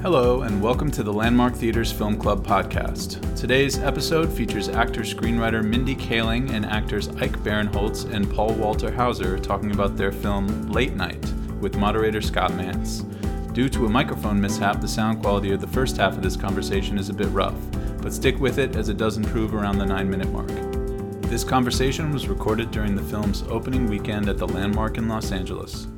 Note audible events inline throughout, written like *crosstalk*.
Hello, and welcome to the Landmark Theater's Film Club podcast. Today's episode features actor screenwriter Mindy Kaling and actors Ike Barinholtz and Paul Walter Hauser talking about their film Late Night with moderator Scott Mantz. Due to a microphone mishap, the sound quality of the first half of this conversation is a bit rough, but stick with it as it does improve around the nine minute mark. This conversation was recorded during the film's opening weekend at the Landmark in Los Angeles.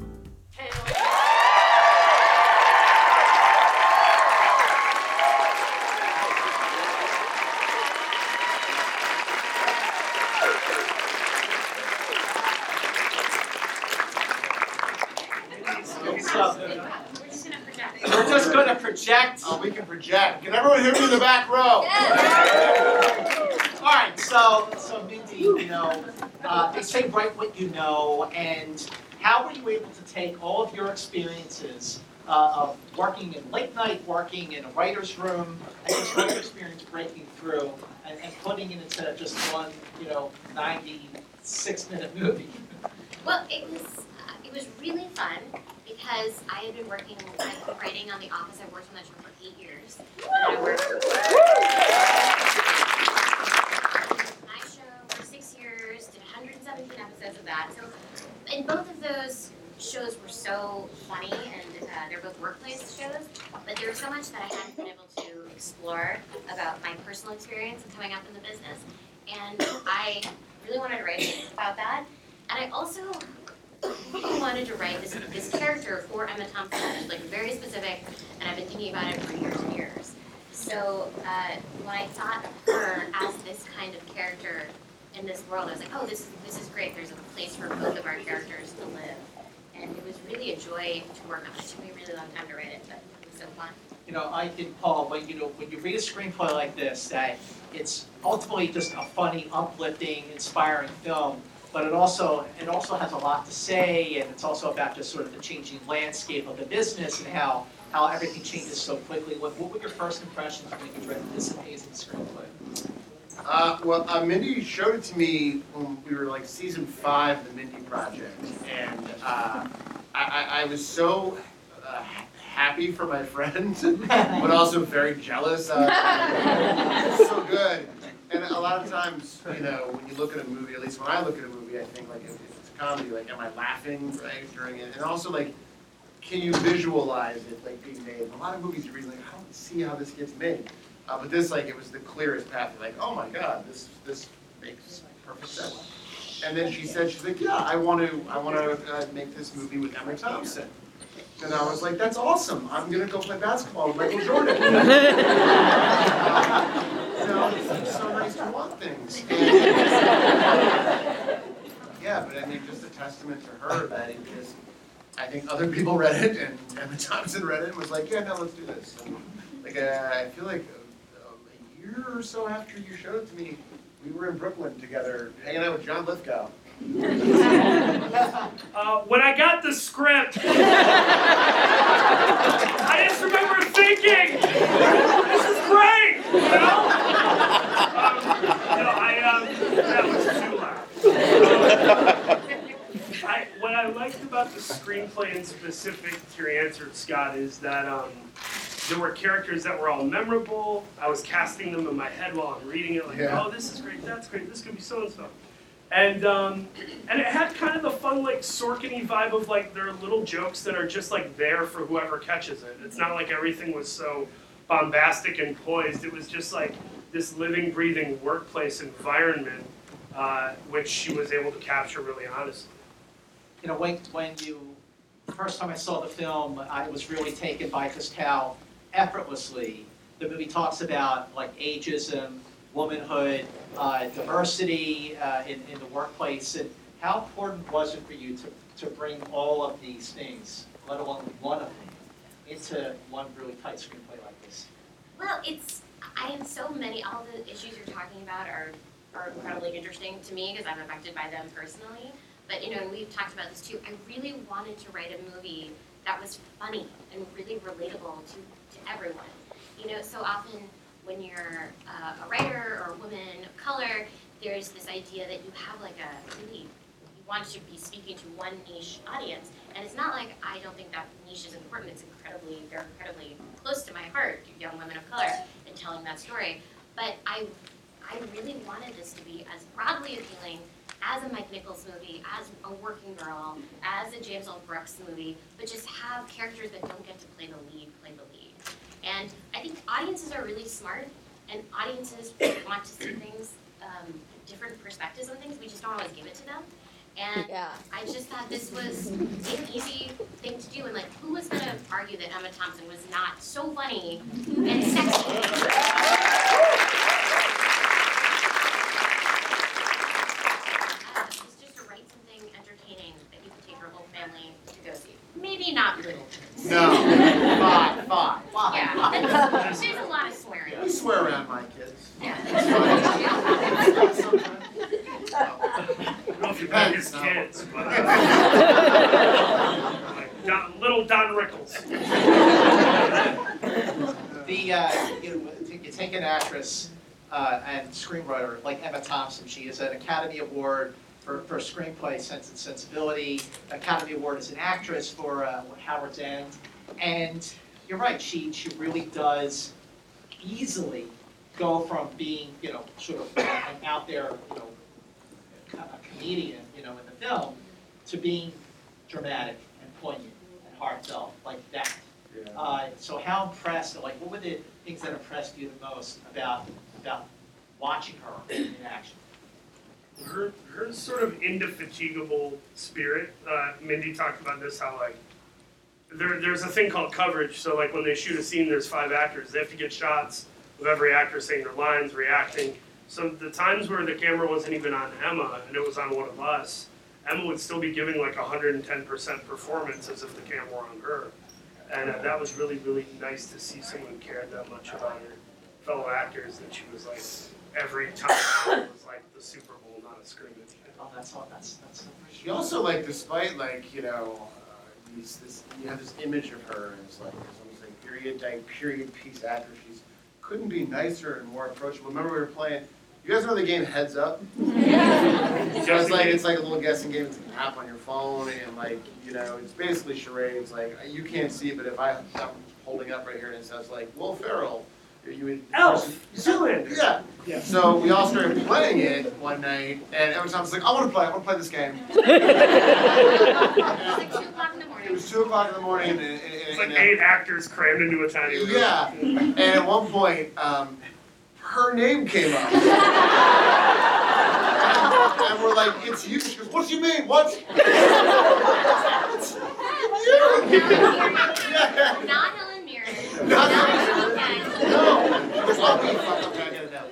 We're just gonna project. Oh, we can project. Can everyone hear me in the back row? All right, so, so Mindy, you know, uh, they say write what you know, and how were you able to take all of your experiences uh, of working in late night, working in a writer's room, and just your experience breaking through and, and putting it into just one, you know, 96 minute movie? Well, it was uh, it was really fun because I had been working, I've been writing on The Office. I've worked on that show for eight years. And I worked my show for six years, did 117 episodes of So, and both of those shows were so funny, and uh, they're both workplace shows. But there was so much that I hadn't been able to explore about my personal experience and coming up in the business, and I really wanted to write about that. And I also wanted to write this, this character for Emma Thompson. It's like very specific, and I've been thinking about it for years and years. So uh, when I thought of her as this kind of character in this world, I was like, oh, this is this is great. There's a place for both of our characters to live, and it was really a joy to work on it. It took me a really long time to write it, but it was so fun. you know, I think Paul, when you know, when you read a screenplay like this, that it's ultimately just a funny, uplifting, inspiring film, but it also it also has a lot to say, and it's also about just sort of the changing landscape of the business and how how everything changes so quickly. What, what were your first impressions when you read this amazing screenplay? Uh, well, uh, Mindy showed it to me when we were like season five of the Mindy Project, and uh, I, I, I was so uh, happy for my *laughs* friend, but also very jealous. Uh, it's so good. And a lot of times, you know, when you look at a movie, at least when I look at a movie, I think like if, it's a comedy, like am I laughing right during it? And also like, can you visualize it like being made? In a lot of movies, you read like, I don't see how this gets made. Uh, but this, like, it was the clearest path. Like, oh my god, this this makes perfect sense. And then she said, she's like, yeah, I want to, I want to uh, make this movie with Emma Thompson. And I was like, that's awesome. I'm gonna go play basketball with Michael Jordan. *laughs* you know, it's so nice to want things. And- yeah, but I mean, just a testament to her that it just, I think other people read it and Emma Thompson read it and was like, yeah, no, let's do this. And, like, uh, I feel like year or so after you showed it to me, we were in Brooklyn together, hanging out with John Lithgow. *laughs* Uh, when I got the script, I just remember thinking, "This is great," you know. Um, know, I um, that was too loud. Um, I, what I liked about the screenplay in specific to your answer, Scott, is that um, there were characters that were all memorable. I was casting them in my head while I'm reading it, like, Yeah. oh, this is great, that's great, this could be so and so. And um, and it had kind of the fun like Sorkin y vibe of like there are little jokes that are just like there for whoever catches it. It's not like everything was so bombastic and poised. It was just like this living, breathing workplace environment, uh, which she was able to capture really honestly. You know, when when you the first time I saw the film, I was really taken by just how effortlessly the movie talks about like ageism, womanhood, uh, diversity uh, in, in the workplace, and how important was it for you to, to bring all of these things, let alone one of them, into one really tight screenplay like this? Well, it's I have so many. All the issues you're talking about are are incredibly interesting to me because I'm affected by them personally. But you know, and we've talked about this too. I really wanted to write a movie that was funny and really relatable to to everyone. You know, so often when you're uh, a writer or a woman of color, there's this idea that you have like a really you want to be speaking to one niche audience, and it's not like I don't think that niche is important. It's incredibly, they're incredibly close to my heart, young women of color, and telling that story. But I, I really wanted this to be as broadly appealing as a Mike Nichols movie, as a working girl, as a James L. Brooks movie, but just have characters that don't get to play the lead, play the lead. And I think audiences are really smart, and audiences *coughs* want to see things, um, different perspectives on things. We just don't always give it to them. And Yeah. I just thought this was an easy thing to do, and like, who was gonna argue that Emma Thompson was not so funny and sexy? Uh, It's just to write something entertaining that you could take your whole family to go see. Maybe not little. No, five, five, five. Yeah, that's- there's a lot of swearing. We swear around my kids. Yeah. I don't know if you've met his kids, but. uh, like Don, little Don Rickles. The, uh, you know, you take an actress uh, and screenwriter like Emma Thompson, she is an Academy Award for, for screenplay Sense and Sensibility, Academy Award as an actress for uh, Howard's End. And you're right, she, she really does easily go from being, you know, sort of an out there, you know, a comedian, you know, in the film, to being dramatic and poignant and heartfelt like that. Uh, so how impressed, like, what were the things that impressed you the most about, about watching her in action? Her, her sort of indefatigable spirit. Uh, Mindy talked about this how like there, there's a thing called coverage. So like when they shoot a scene, there's five actors. They have to get shots of every actor saying their lines, reacting. So the times where the camera wasn't even on Emma and it was on one of us, Emma would still be giving like 110% performance as if the camera were on her. And uh, that was really, really nice to see someone cared that much about her fellow actors that she was like every time *coughs* it was like the Super Bowl, not a scrimmage. Oh, that's all, that's, that's. Not pretty. She also like, despite like, you know, uh, these, this, you have this image of her as like, as almost like period, like period piece actress. She's couldn't be nicer and more approachable. Remember we were playing. You guys know the game Heads Up? So *laughs* it's like it's like a little guessing game. It's an app on your phone, and like you know, it's basically charades. Like you can't see, but if I, I'm holding up right here and it says like Will Ferrell, you would. Elf, Zoolander. Yeah. Yeah. So we all started playing it one night, and every time I was like, I want to play. I want to play this game. *laughs* It's like two o'clock in the morning. It was two o'clock in the morning, and, and, and, It's like and- eight actors crammed into a tiny room. Yeah. And at one point, um, her name came up. and we're like, it's you. She goes, what do you mean? What? *laughs* It's you. Yeah. Not Helen Mirren, Not not Helen Weekend. No. She goes, oh, we fucked up. I gotta know.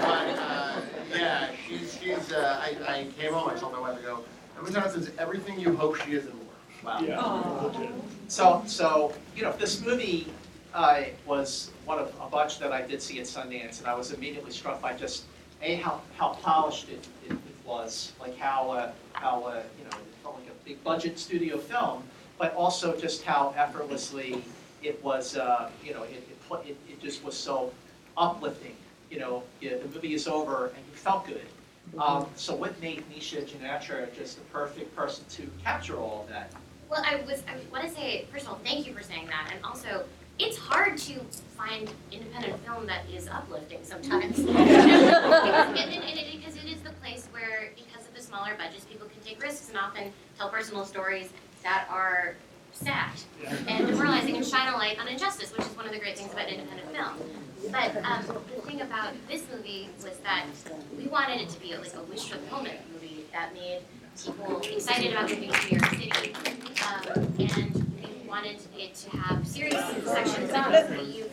But, uh, yeah, she's, she's, uh, I, I came home, I told my wife, I go, Emma Thompson's everything you hope she is and more. Wow. Yeah. So, so, you know, this movie uh, was one of a bunch that I did see at Sundance, and I was immediately struck by just, A, how, how polished it, it it was, like how, uh, how, uh, you know, it felt like a big budget studio film, but also just how effortlessly it was, uh, you know, it, it, put- it, it just was so uplifting, you know, yeah, the movie is over and you felt good. Um, so what made Nisha Ganatra just the perfect person to capture all of that? Well, I was, I want to say, first of all, thank you for saying that, and also, it's hard to find independent film that is uplifting sometimes. *laughs* because, and, and, and it, because it is the place where, because of the smaller budgets, people can take risks and often tell personal stories that are sad and demoralizing and shine a light on injustice, which is one of the great things about independent film. But um, the thing about this movie was that we wanted it to be like a wish fulfillment movie that made people excited about moving to New York City. Um, and we wanted it to have serious sections that you.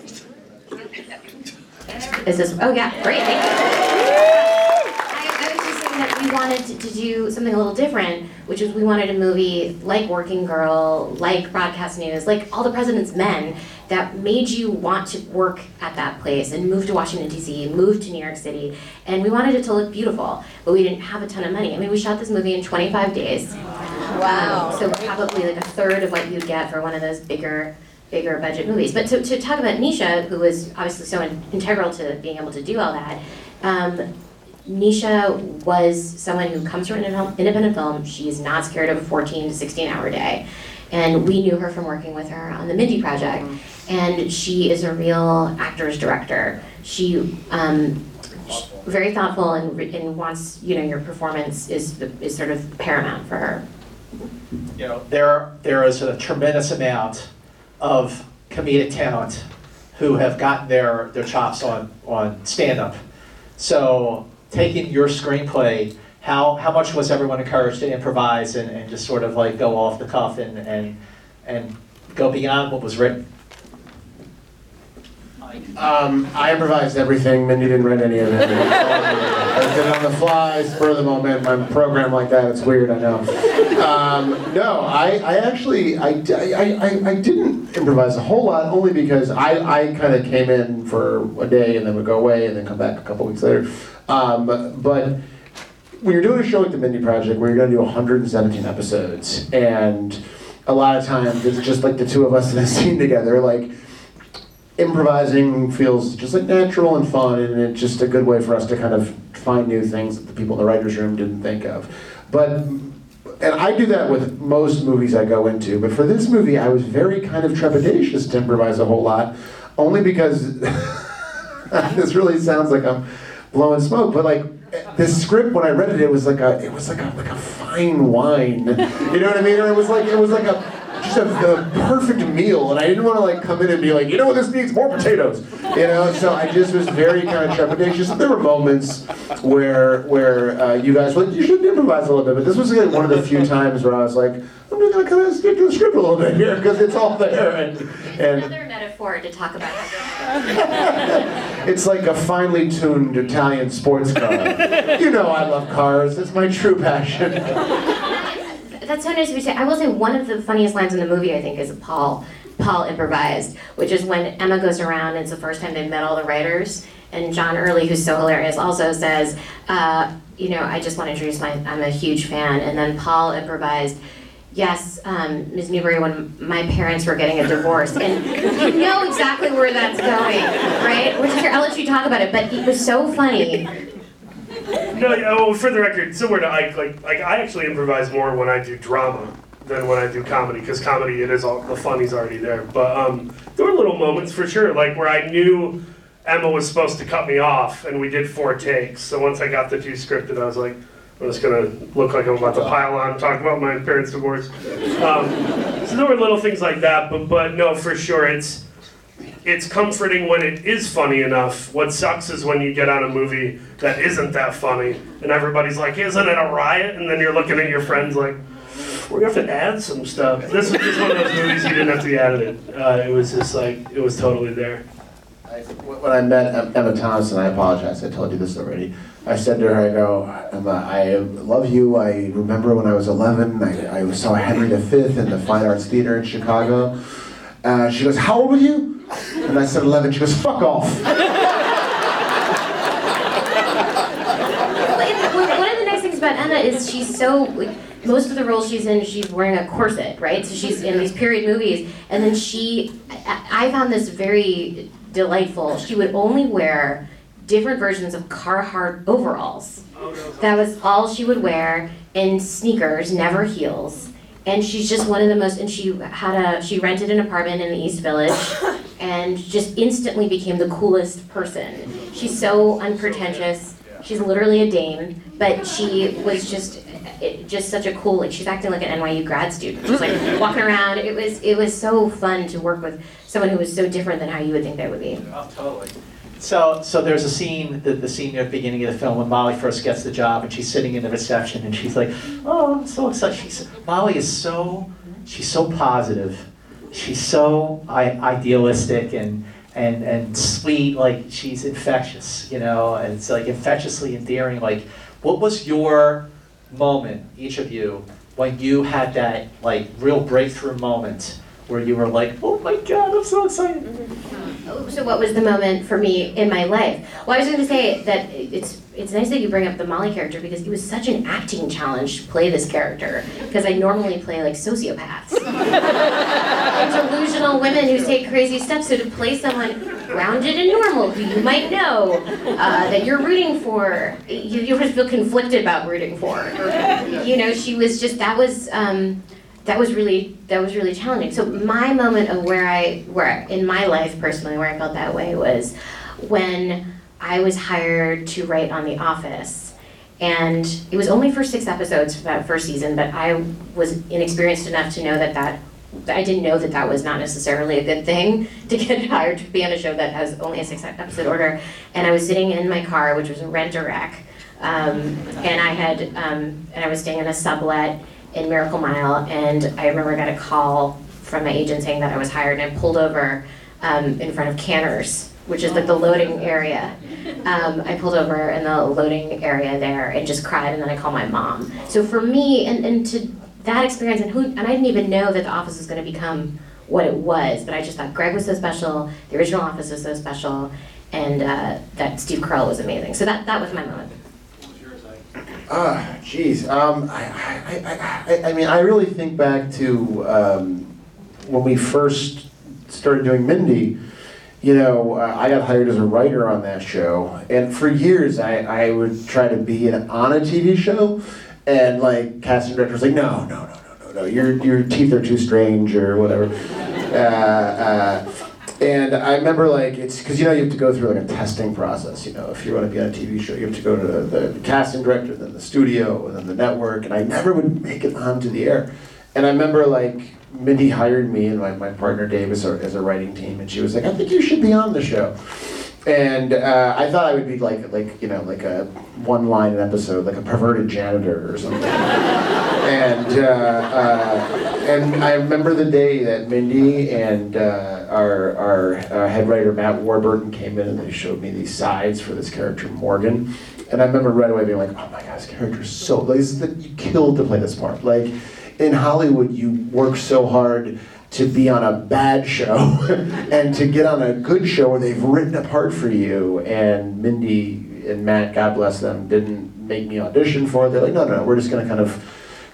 Is this, oh yeah, great, thank you. I, I was just saying that we wanted to, to do something a little different, which is we wanted a movie like Working Girl, like Broadcast News, like All the President's Men, that made you want to work at that place and move to Washington DC, move to New York City, and we wanted it to look beautiful, but we didn't have a ton of money. I mean, we shot this movie in 25 days. Wow. Um, so probably like a third of what you'd get for one of those bigger, bigger budget movies. But to, to talk about Nisha, who was obviously so in- integral to being able to do all that, um, Nisha was someone who comes from independent independent film. She is not scared of a 14 to 16 hour day. And we knew her from working with her on the Mindy Project. and she is a real actor's director. She um, very thoughtful and, and wants you know your performance is is sort of paramount for her. you know, there, there is a tremendous amount of comedic talent who have gotten their, their chops on, on stand-up. So taking your screenplay, how, how much was everyone encouraged to improvise and, and just sort of like go off the cuff and, and, and go beyond what was written? Um, I improvised everything. Mindy didn't write any of it. *laughs* Did it on the fly, spur the moment. My program like that, it's weird, I know. Um, no, I, I actually, I, I, I, I didn't improvise a whole lot, only because I, I kind of came in for a day and then would go away and then come back a couple weeks later. Um, but when you're doing a show like the Mindy Project, where you're going to do 117 episodes, and a lot of times it's just like the two of us in a scene together, like improvising feels just like natural and fun, and it's just a good way for us to kind of find new things that the people in the writers' room didn't think of. But and I do that with most movies I go into, but for this movie, I was very kind of trepidatious to improvise a whole lot, only because *laughs* this really sounds like I'm blowing smoke, but like this script when I read it, it was like a it was like a like a fine wine, you know what I mean? Or it was like it was like a just a, the perfect meal, and I didn't want to like come in and be like, you know what, this needs more potatoes, you know. So I just was very kind of trepidatious. There were moments where where uh, you guys were like, you should improvise a little bit, but this was like one of the few times where I was like, I'm just gonna kind of stick to the script a little bit here because it's all there, and and Another metaphor to talk about *laughs* it's like a finely tuned Italian sports car. You know, I love cars. It's my true passion. That's so nice to say. I will say one of the funniest lines in the movie, I think, is Paul. Paul improvised, which is when Emma goes around. and It's the first time they've met all the writers, and John Early, who's so hilarious, also says, uh, "You know, I just want to introduce my. I'm a huge fan." And then Paul improvised. Yes, um, Ms. Newbury, when my parents were getting a divorce, and you know exactly where that's going, right? We're just here, I'll let you talk about it, but it was so funny. No, yeah, well, for the record, similar to Ike, like, like I actually improvise more when I do drama than when I do comedy, because comedy, it is all, the funny's already there. But um, there were little moments for sure, like where I knew Emma was supposed to cut me off, and we did four takes. So once I got the two scripted, I was like, I'm just gonna look like I'm about to pile on, talk about my parents' divorce. Um, so there were little things like that, but but no, for sure, it's it's comforting when it is funny enough. What sucks is when you get on a movie that isn't that funny, and everybody's like, "Isn't it a riot?" And then you're looking at your friends like, "We're gonna have to add some stuff." This was just one of those movies you didn't have to be edited. Uh, it was just like it was totally there. I, when I met Emma Thompson, I apologize, I told you this already. I said to her, I go, Emma, I love you. I remember when I was 11, I, I saw Henry V in the Fine Arts Theater in Chicago. Uh, she goes, How old were you? And I said 11. She goes, Fuck off. One of the nice things about Emma is she's so like most of the roles she's in, she's wearing a corset, right? So she's in these period movies, and then she, I, I found this very delightful. She would only wear different versions of Carhartt overalls. That was all she would wear, and sneakers, never heels. And she's just one of the most. And she had a she rented an apartment in the East Village, and just instantly became the coolest person. She's so unpretentious. She's literally a dame, but she was just it, just such a cool. Like she's acting like an NYU grad student, just like *laughs* walking around. It was it was so fun to work with someone who was so different than how you would think they would be. Oh, totally. So, so there's a scene, the, the scene at the beginning of the film when Molly first gets the job and she's sitting in the reception and she's like, "Oh, I'm so excited." She's Molly is so, she's so positive, she's so idealistic and and and sweet. Like she's infectious, you know, and it's like infectiously endearing. Like, what was your moment, each of you, when you had that like real breakthrough moment where you were like, "Oh my God, I'm so excited." So what was the moment for me in my life? Well, I was going to say that it's it's nice that you bring up the Molly character because it was such an acting challenge to play this character because I normally play like sociopaths *laughs* delusional women who take crazy steps. So to play someone grounded and normal who you might know uh, that you're rooting for, you, you just feel conflicted about rooting for. You know, she was just that was. Um, that was really that was really challenging. So my moment of where I where in my life personally where I felt that way was when I was hired to write on The Office. And it was only for six episodes for that first season, but I was inexperienced enough to know that that I didn't know that that was not necessarily a good thing *laughs* to get hired to be on a show that has only a six episode order. And I was sitting in my car, which was a rent a wreck, um, and I had um, and I was staying in a sublet in Miracle Mile, and I remember I got a call from my agent saying that I was hired, and I pulled over um, in front of Canter's, which is like the loading area. Um, I pulled over in the loading area there and just cried, and then I called my mom. So for me, and, and to that experience, and who, and I didn't even know that the office was going to become what it was, but I just thought Greg was so special, the original office was so special, and uh, that Steve Carell was amazing. So that that was my moment. Ah, jeez. Um, I, I, I, I, mean, I really think back to um, when we first started doing Mindy. You know, uh, I got hired as a writer on that show, and for years I, I would try to be on a TV show, and like casting director was like, no, no, no, no, no, no, your your teeth are too strange or whatever. Uh, uh, and I remember like it's because you know you have to go through like a testing process. You know, if you want to be on a TV show, you have to go to the, the casting director, then the studio, and then the network. And I never would make it onto the air. And I remember like Mindy hired me and my, my partner a, as a writing team, and she was like, "I think you should be on the show." And uh, I thought I would be like like you know like a one line episode, like a perverted janitor or something. and uh, uh, and I remember the day that Mindy and uh, our our uh, head writer Matt Warburton came in and they showed me these sides for this character Morgan. And I remember right away being like, "Oh my God, this character is so like this is the, you killed to play this part." Like in Hollywood, you work so hard to be on a bad show *laughs* and to get on a good show where they've written a part for you. And Mindy and Matt, God bless them, didn't make me audition for it. They're like, no, no, no, we're just going to kind of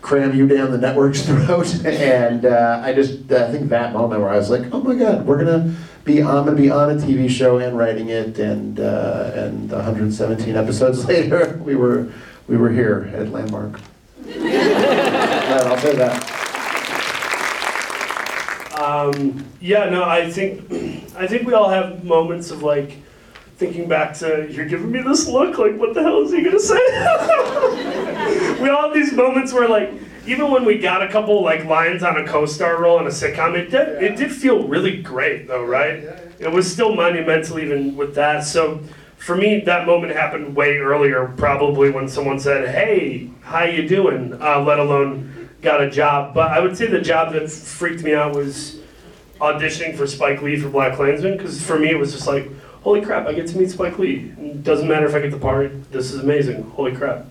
cram you down the network's *laughs* throat. and uh, I just, I think that moment where I was like, oh my God, we're going to be, I'm going to be on a TV show and writing it. And, uh, and 117 episodes *laughs* later, we were, we were here at Landmark. And I'll say that. Um, yeah, no, I think *clears throat* I think we all have moments of like thinking back to you're giving me this look, like what the hell is he gonna say? *laughs* we all have these moments where like even when we got a couple like lines on a co-star role in a sitcom, it did it did feel really great though, right? It was still monumental even with that. So for me, that moment happened way earlier, probably when someone said, "Hey, how you doing?" Uh, let alone got a job. But I would say the job that freaked me out was auditioning for Spike Lee for BlacKkKlansman because for me it was just like, holy crap, I get to meet Spike Lee. Doesn't matter if I get the part. This is amazing. Holy crap.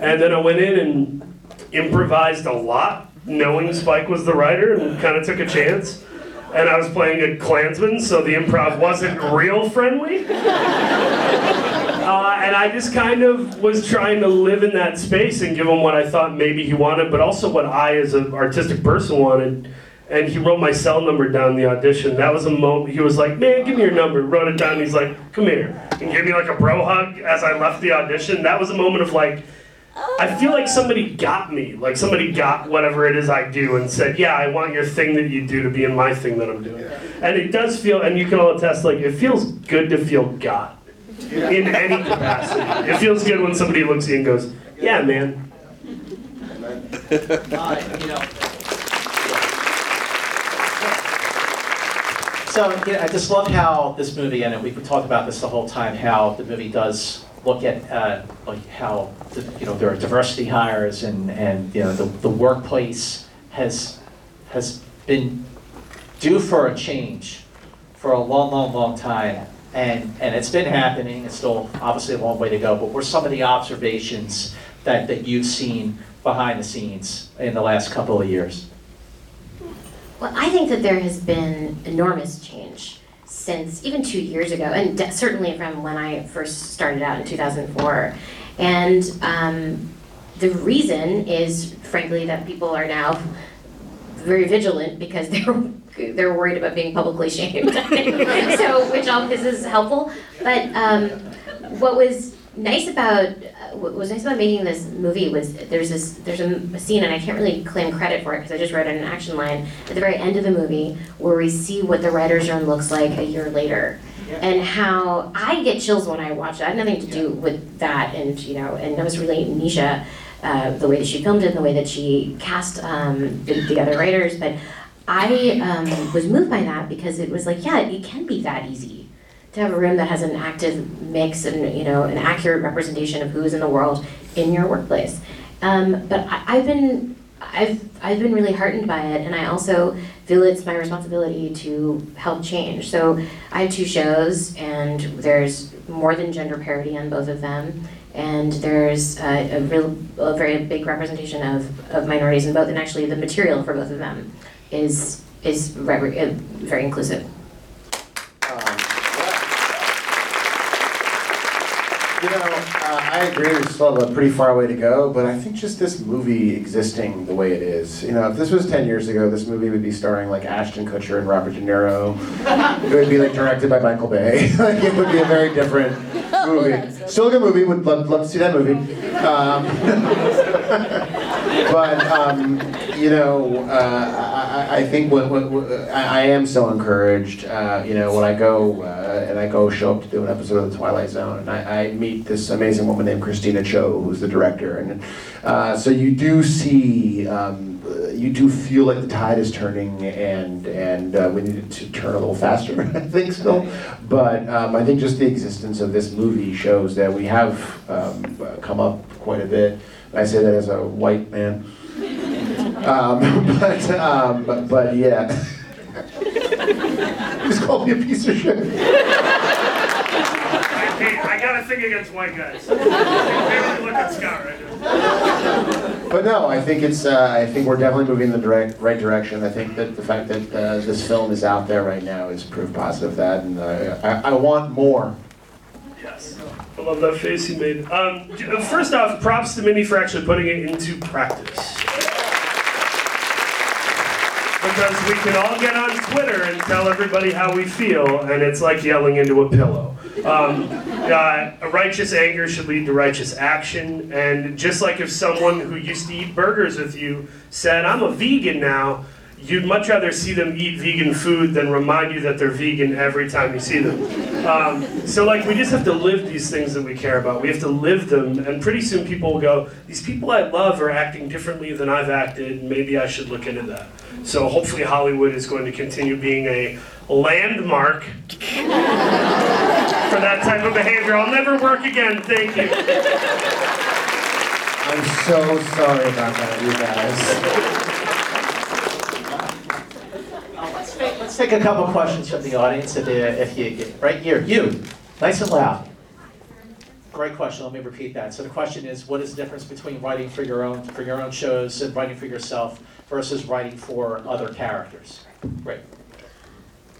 And then I went in and improvised a lot, knowing Spike was the writer, and kind of took a chance. And I was playing a Klansman, so the improv wasn't real friendly. Uh, and I just kind of was trying to live in that space and give him what I thought maybe he wanted, but also what I, as an artistic person, wanted. And he wrote my cell number down in the audition. That was a moment. He was like, "Man, give me your number." Wrote it down. He's like, "Come here," and gave me like a bro hug as I left the audition. That was a moment of like, I feel like somebody got me. Like somebody got whatever it is I do and said, "Yeah, I want your thing that you do to be in my thing that I'm doing." And it does feel, and you can all attest, like it feels good to feel got in any capacity. It feels good when somebody looks at you and goes, "Yeah, man." *laughs* Uh, you know, So know, I just love how this movie, and we could talk about this the whole time, how the movie does look at uh, like how the, you know there are diversity hires and and you know the, the workplace has has been due for a change for a long, long, long time. And, and it's been happening, it's still obviously a long way to go, but what are some of the observations that, that you've seen behind the scenes in the last couple of years? Well, I think that there has been enormous change since even two years ago, and de- certainly from when I first started out in 2004. And um, the reason is, frankly, that people are now very vigilant because *laughs* they're they're worried about being publicly shamed. *laughs* so, which all this is helpful. But um, what was nice about what was nice about making this movie was there's this there's a, a scene and I can't really claim credit for it because I just wrote an action line at the very end of the movie where we see what the writer's room looks like a year later. And how I get chills when I watch it. I had nothing to do with that, and you know, and that was really Nisha, uh, the way that she filmed it, and the way that she cast um, the, the other writers. But I um, was moved by that because it was like, yeah, it can be that easy to have a room that has an active mix and you know an accurate representation of who is in the world in your workplace. Um, but I, I've been I've I've been really heartened by it, and I also feel it's my responsibility to help change. So I have two shows, and there's more than gender parity on both of them, and there's a, a real a very big representation of, of minorities in both, and actually the material for both of them is is very, very inclusive. Um, You know, uh, I agree, we still have a pretty far way to go, but I think just this movie existing the way it is, you know, if this was 10 years ago, this movie would be starring like Ashton Kutcher and Robert De Niro. It would be like directed by Michael Bay. *laughs* like, it would be a very different movie. Still a good movie, would love, love to see that movie. Um, *laughs* but, um, you know, uh, I, I- think what, what, what- I, I am so encouraged, uh, you know, when I go, uh, and I go show up to do an episode of The Twilight Zone, and I, I meet this amazing woman named Christina Choe, who's the director, and uh, so you do see, um, you do feel like the tide is turning, and and uh, we need it to turn a little faster, *laughs* I think still, but um, I think just the existence of this movie shows that we have um, come up quite a bit. I say that as a white man. Um, *laughs* but, um, but, but yeah. *laughs* Just called me a piece of shit. I got a thing against white guys. Maybe look at Scott right now. But no, I think it's. Uh, I think we're definitely moving in the direct, right direction. I think that the fact that uh, this film is out there right now is proof positive of that, and uh, I, I want more. Yes. I love that face he made. Um, uh, first off, props to Mindy for actually putting it into practice. Because we can all get on Twitter and tell everybody how we feel, and it's like yelling into a pillow. Um, uh, righteous anger should lead to righteous action, and just like if someone who used to eat burgers with you said, I'm a vegan now, you'd much rather see them eat vegan food than remind you that they're vegan every time you see them. Um, so, like, we just have to live these things that we care about. We have to live them, and pretty soon people will go, These people I love are acting differently than I've acted, maybe I should look into that. So, hopefully, Hollywood is going to continue being a landmark for that type of behavior. I'll never work again, thank you. I'm so sorry about that, you guys. Uh, Let's take, a couple questions from the audience, if you, if you, right here, you, nice and loud. Great question, let me repeat that. So the question is, what is the difference between writing for your own, for your own shows and writing for yourself versus writing for other characters? Great.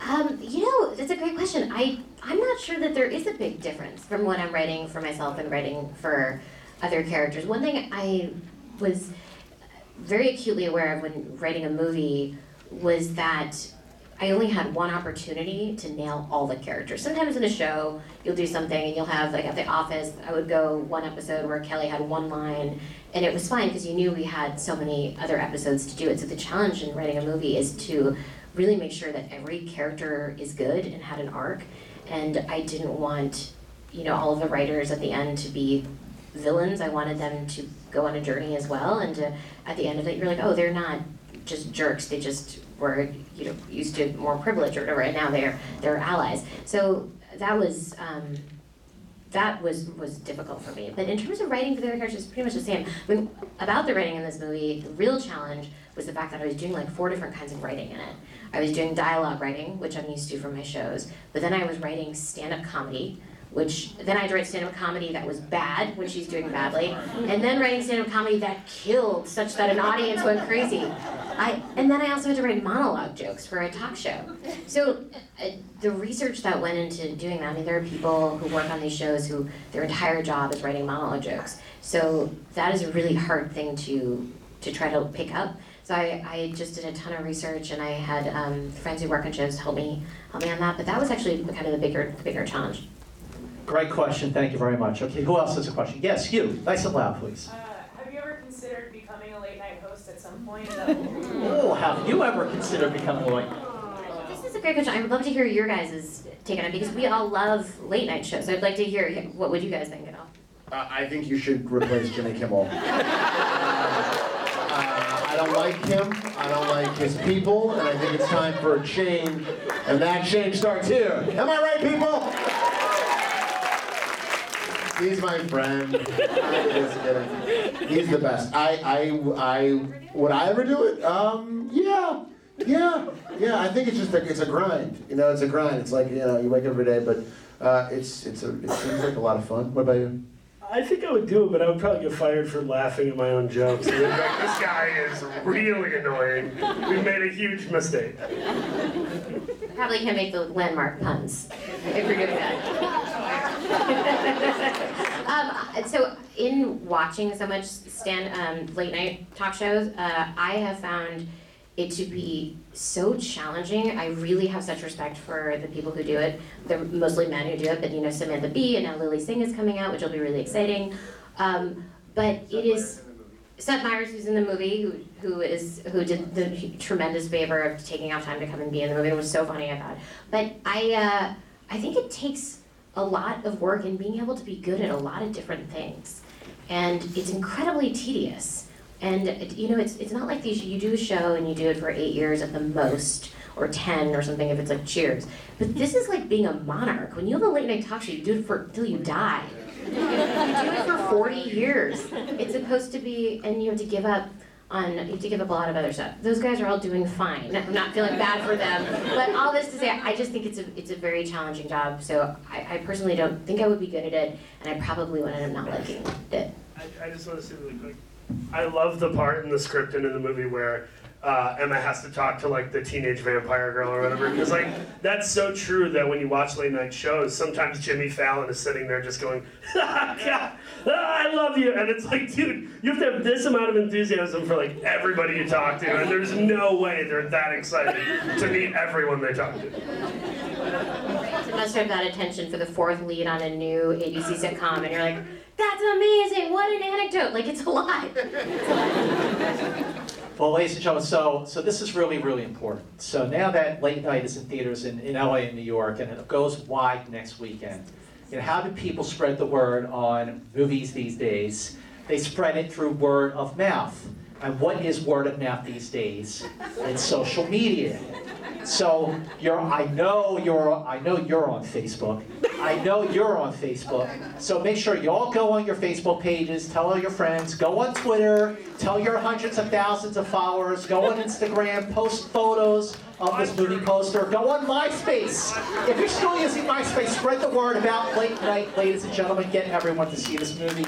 Um, you know, that's a great question. I I'm not sure that there is a big difference from when I'm writing for myself and writing for other characters. One thing I was very acutely aware of when writing a movie was that I only had one opportunity to nail all the characters. Sometimes in a show, you'll do something and you'll have, like at The Office, I would go one episode where Kelly had one line, and it was fine because you knew we had so many other episodes to do it. So the challenge in writing a movie is to really make sure that every character is good and had an arc. And I didn't want, you know, all of the writers at the end to be villains. I wanted them to go on a journey as well. And to, at the end of it, you're like, oh, they're not just jerks. They just were, you know, used to more privilege or whatever, and now they're they're allies. So that was. Um, that was was difficult for me. But in terms of writing for the other characters, it's pretty much the same. I mean, about the writing in this movie, the real challenge was the fact that I was doing like four different kinds of writing in it. I was doing dialogue writing, which I'm used to from my shows, but then I was writing stand-up comedy, which then I write stand-up comedy that was bad when she's doing badly, and then writing stand-up comedy that killed such that an audience went crazy. I and then I also had to write monologue jokes for a talk show. So uh, the research that went into doing that, I mean, there are people who work on these shows who their entire job is writing monologue jokes. So that is a really hard thing to to try to pick up. So I, I just did a ton of research, and I had um, friends who work on shows help me help me on that. But that was actually kind of the bigger the bigger challenge. Great question, thank you very much. Okay, who else has a question? Yes, you, nice and loud, please. Uh, have you ever considered becoming a late night host at some point? *laughs* Oh, have you ever considered becoming a late? This is a great question. I would love to hear your guys' take on it because we all love late night shows. So I'd like to hear what would you guys think at all. Uh, I think you should replace Jimmy Kimmel. *laughs* Uh, I don't like him. I don't like his people, and I think it's time for a change. And that change starts here. Am I right, people? He's my friend. I'm *laughs* just kidding. He's the best. I, I, I, would I ever do it? Um, yeah, yeah, yeah. I think it's just a, it's a grind. You know, it's a grind. It's like you know, you wake up every day, but uh, it's, it's a, it seems like a lot of fun. What about you? I think I would do it, but I would probably get fired for laughing at my own jokes. Like, *laughs* this guy is really annoying. We made a huge mistake. Probably can't make the landmark puns if you're doing that. *laughs* um, so, in watching so much stand um, late night talk shows, uh, I have found it to be so challenging. I really have such respect for the people who do it. They're mostly men who do it, but you know Samantha Bee and now Lilly Singh is coming out, which will be really exciting. Um, but it is. Seth Meyers, who's in the movie, who who is who did the tremendous favor of taking out time to come and be in the movie, It was so funny I thought. But I uh, I think it takes a lot of work and being able to be good at a lot of different things, and it's incredibly tedious. And it- you know, it's it's not like these you do a show and you do it for eight years at the most, or ten or something if it's like Cheers. But this is like being a monarch. When you have a late night talk show, you do it for until you die. You do it for 40 years. It's supposed to be, and you have to give up on, to give up a lot of other stuff. Those guys are all doing fine. I'm not feeling bad for them. But all this to say, I just think it's a, it's a very challenging job. So I, I personally don't think I would be good at it, and I probably would end up not liking it. I, I just want to say really quick. I love the part in the script and in the movie where uh, Emma has to talk to like the teenage vampire girl or whatever. Because like that's so true that when you watch late night shows, sometimes Jimmy Fallon is sitting there just going, *laughs* "God, I love you," and it's like, dude, you have to have this amount of enthusiasm for like everybody you talk to, and there's no way they're that excited to meet everyone they talk to. It must have got attention for the fourth lead on a new ABC sitcom, and you're like, that's amazing! What an anecdote! Like, it's alive. *laughs* Well, ladies and gentlemen, so, so this is really, really important. So now that late night is in theaters in, in LA and New York, and it goes wide next weekend, you know, how do people spread the word on movies these days? They spread it through word of mouth. And what is word of mouth these days? It's social media. So you're, I know you're, I know you're on Facebook. I know you're on Facebook. So make sure you all go on your Facebook pages, tell all your friends, go on Twitter, tell your hundreds of thousands of followers, go on Instagram, post photos of this movie poster, go on MySpace. If you're still using MySpace, spread the word about late night, ladies and gentlemen, get everyone to see this movie.